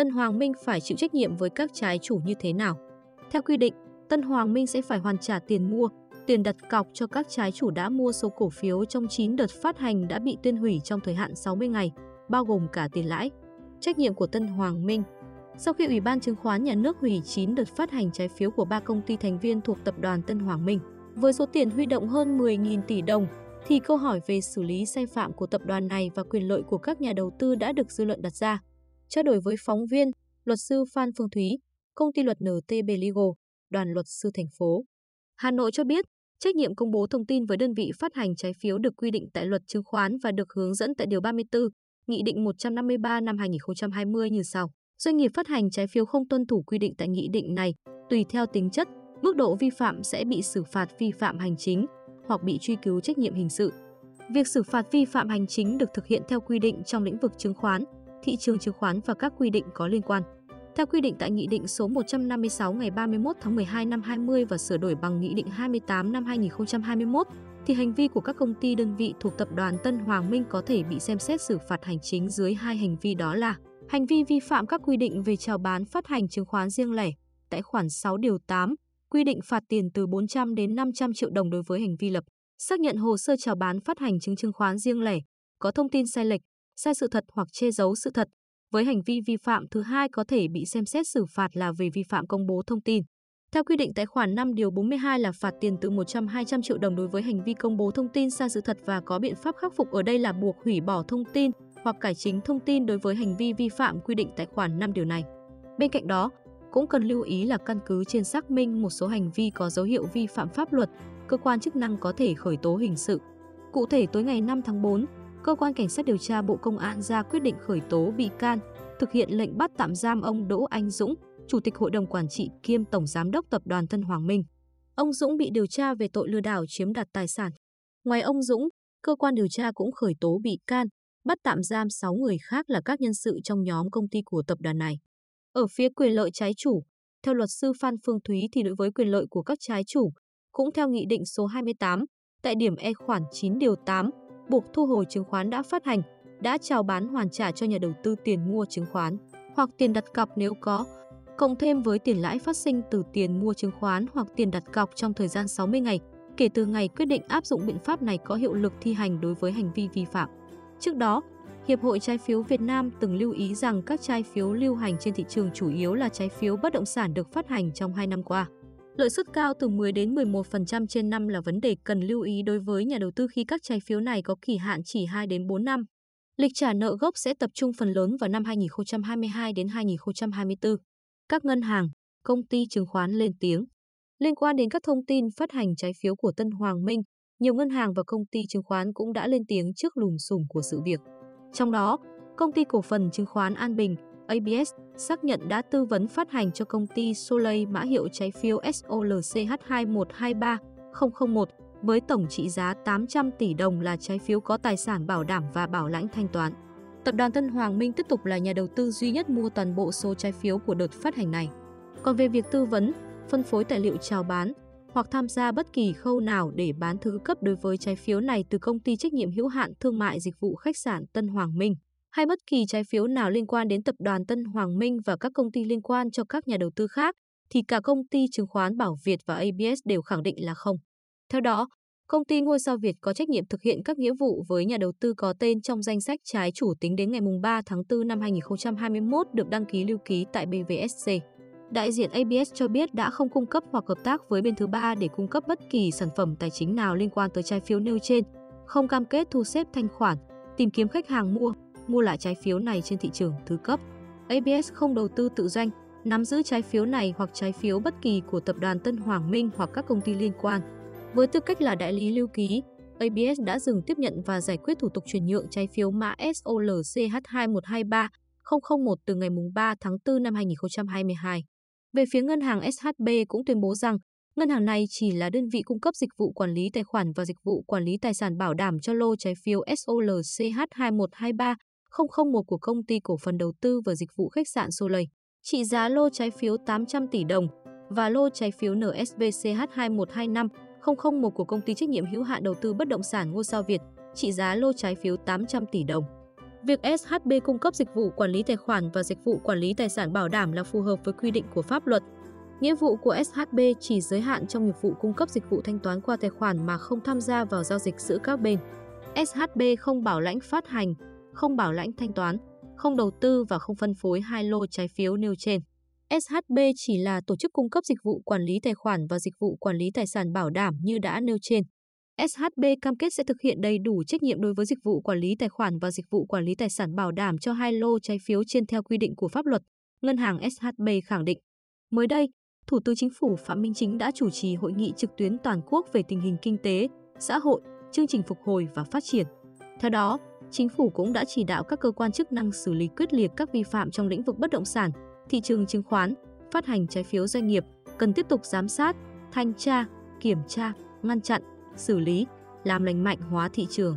Tân Hoàng Minh phải chịu trách nhiệm với các trái chủ như thế nào? Theo quy định, Tân Hoàng Minh sẽ phải hoàn trả tiền mua, tiền đặt cọc cho các trái chủ đã mua số cổ phiếu trong 9 đợt phát hành đã bị tuyên hủy trong thời hạn 60 ngày, bao gồm cả tiền lãi. Trách nhiệm của Tân Hoàng Minh Sau khi Ủy ban Chứng khoán Nhà nước hủy 9 đợt phát hành trái phiếu của ba công ty thành viên thuộc tập đoàn Tân Hoàng Minh, với số tiền huy động hơn 10.000 tỷ đồng, thì câu hỏi về xử lý sai phạm của tập đoàn này và quyền lợi của các nhà đầu tư đã được dư luận đặt ra. Trao đổi với phóng viên, luật sư Phan Phương Thúy, công ty luật NTB Legal, đoàn luật sư thành phố. Hà Nội cho biết, trách nhiệm công bố thông tin với đơn vị phát hành trái phiếu được quy định tại luật chứng khoán và được hướng dẫn tại Điều 34, Nghị định 153 năm 2020 như sau. Doanh nghiệp phát hành trái phiếu không tuân thủ quy định tại nghị định này, tùy theo tính chất, mức độ vi phạm sẽ bị xử phạt vi phạm hành chính hoặc bị truy cứu trách nhiệm hình sự. Việc xử phạt vi phạm hành chính được thực hiện theo quy định trong lĩnh vực chứng khoán, thị trường chứng khoán và các quy định có liên quan. Theo quy định tại Nghị định số 156 ngày 31 tháng 12 năm 20 và sửa đổi bằng Nghị định 28 năm 2021, thì hành vi của các công ty đơn vị thuộc tập đoàn Tân Hoàng Minh có thể bị xem xét xử phạt hành chính dưới hai hành vi đó là hành vi vi phạm các quy định về chào bán phát hành chứng khoán riêng lẻ tại khoản 6 điều 8, quy định phạt tiền từ 400 đến 500 triệu đồng đối với hành vi lập, xác nhận hồ sơ chào bán phát hành chứng chứng khoán riêng lẻ, có thông tin sai lệch, sai sự thật hoặc che giấu sự thật. Với hành vi vi phạm thứ hai có thể bị xem xét xử phạt là về vi phạm công bố thông tin. Theo quy định tại khoản 5 điều 42 là phạt tiền từ 100-200 triệu đồng đối với hành vi công bố thông tin sai sự thật và có biện pháp khắc phục ở đây là buộc hủy bỏ thông tin hoặc cải chính thông tin đối với hành vi vi phạm quy định tại khoản 5 điều này. Bên cạnh đó, cũng cần lưu ý là căn cứ trên xác minh một số hành vi có dấu hiệu vi phạm pháp luật, cơ quan chức năng có thể khởi tố hình sự. Cụ thể tối ngày 5 tháng 4, cơ quan cảnh sát điều tra Bộ Công an ra quyết định khởi tố bị can, thực hiện lệnh bắt tạm giam ông Đỗ Anh Dũng, Chủ tịch Hội đồng Quản trị kiêm Tổng Giám đốc Tập đoàn Tân Hoàng Minh. Ông Dũng bị điều tra về tội lừa đảo chiếm đoạt tài sản. Ngoài ông Dũng, cơ quan điều tra cũng khởi tố bị can, bắt tạm giam 6 người khác là các nhân sự trong nhóm công ty của tập đoàn này. Ở phía quyền lợi trái chủ, theo luật sư Phan Phương Thúy thì đối với quyền lợi của các trái chủ, cũng theo Nghị định số 28, tại điểm E khoản 9 điều 8, buộc thu hồi chứng khoán đã phát hành, đã chào bán hoàn trả cho nhà đầu tư tiền mua chứng khoán hoặc tiền đặt cọc nếu có, cộng thêm với tiền lãi phát sinh từ tiền mua chứng khoán hoặc tiền đặt cọc trong thời gian 60 ngày kể từ ngày quyết định áp dụng biện pháp này có hiệu lực thi hành đối với hành vi vi phạm. Trước đó, Hiệp hội Trái phiếu Việt Nam từng lưu ý rằng các trái phiếu lưu hành trên thị trường chủ yếu là trái phiếu bất động sản được phát hành trong 2 năm qua. Lợi suất cao từ 10 đến 11% trên năm là vấn đề cần lưu ý đối với nhà đầu tư khi các trái phiếu này có kỳ hạn chỉ 2 đến 4 năm. Lịch trả nợ gốc sẽ tập trung phần lớn vào năm 2022 đến 2024. Các ngân hàng, công ty chứng khoán lên tiếng. Liên quan đến các thông tin phát hành trái phiếu của Tân Hoàng Minh, nhiều ngân hàng và công ty chứng khoán cũng đã lên tiếng trước lùm xùm của sự việc. Trong đó, công ty cổ phần chứng khoán An Bình, ABS, xác nhận đã tư vấn phát hành cho công ty Soleil mã hiệu trái phiếu SOLCH2123001 với tổng trị giá 800 tỷ đồng là trái phiếu có tài sản bảo đảm và bảo lãnh thanh toán. Tập đoàn Tân Hoàng Minh tiếp tục là nhà đầu tư duy nhất mua toàn bộ số trái phiếu của đợt phát hành này. Còn về việc tư vấn, phân phối tài liệu chào bán hoặc tham gia bất kỳ khâu nào để bán thứ cấp đối với trái phiếu này từ công ty trách nhiệm hữu hạn thương mại dịch vụ khách sạn Tân Hoàng Minh hay bất kỳ trái phiếu nào liên quan đến tập đoàn Tân Hoàng Minh và các công ty liên quan cho các nhà đầu tư khác thì cả công ty chứng khoán Bảo Việt và ABS đều khẳng định là không. Theo đó, công ty ngôi sao Việt có trách nhiệm thực hiện các nghĩa vụ với nhà đầu tư có tên trong danh sách trái chủ tính đến ngày 3 tháng 4 năm 2021 được đăng ký lưu ký tại BVSC. Đại diện ABS cho biết đã không cung cấp hoặc hợp tác với bên thứ ba để cung cấp bất kỳ sản phẩm tài chính nào liên quan tới trái phiếu nêu trên, không cam kết thu xếp thanh khoản, tìm kiếm khách hàng mua, mua lại trái phiếu này trên thị trường thứ cấp. ABS không đầu tư tự doanh, nắm giữ trái phiếu này hoặc trái phiếu bất kỳ của tập đoàn Tân Hoàng Minh hoặc các công ty liên quan. Với tư cách là đại lý lưu ký, ABS đã dừng tiếp nhận và giải quyết thủ tục chuyển nhượng trái phiếu mã SOLCH2123001 từ ngày 3 tháng 4 năm 2022. Về phía ngân hàng SHB cũng tuyên bố rằng ngân hàng này chỉ là đơn vị cung cấp dịch vụ quản lý tài khoản và dịch vụ quản lý tài sản bảo đảm cho lô trái phiếu SOLCH2123 001 của công ty cổ phần đầu tư và dịch vụ khách sạn Soleil. Trị giá lô trái phiếu 800 tỷ đồng và lô trái phiếu NSVCH2125 001 của công ty trách nhiệm hữu hạn đầu tư bất động sản ngôi sao Việt, trị giá lô trái phiếu 800 tỷ đồng. Việc SHB cung cấp dịch vụ quản lý tài khoản và dịch vụ quản lý tài sản bảo đảm là phù hợp với quy định của pháp luật. Nghĩa vụ của SHB chỉ giới hạn trong nghiệp vụ cung cấp dịch vụ thanh toán qua tài khoản mà không tham gia vào giao dịch giữa các bên. SHB không bảo lãnh phát hành, không bảo lãnh thanh toán, không đầu tư và không phân phối hai lô trái phiếu nêu trên. SHB chỉ là tổ chức cung cấp dịch vụ quản lý tài khoản và dịch vụ quản lý tài sản bảo đảm như đã nêu trên. SHB cam kết sẽ thực hiện đầy đủ trách nhiệm đối với dịch vụ quản lý tài khoản và dịch vụ quản lý tài sản bảo đảm cho hai lô trái phiếu trên theo quy định của pháp luật, ngân hàng SHB khẳng định. Mới đây, Thủ tướng Chính phủ Phạm Minh Chính đã chủ trì hội nghị trực tuyến toàn quốc về tình hình kinh tế, xã hội, chương trình phục hồi và phát triển. Theo đó, Chính phủ cũng đã chỉ đạo các cơ quan chức năng xử lý quyết liệt các vi phạm trong lĩnh vực bất động sản, thị trường chứng khoán, phát hành trái phiếu doanh nghiệp, cần tiếp tục giám sát, thanh tra, kiểm tra, ngăn chặn, xử lý, làm lành mạnh hóa thị trường.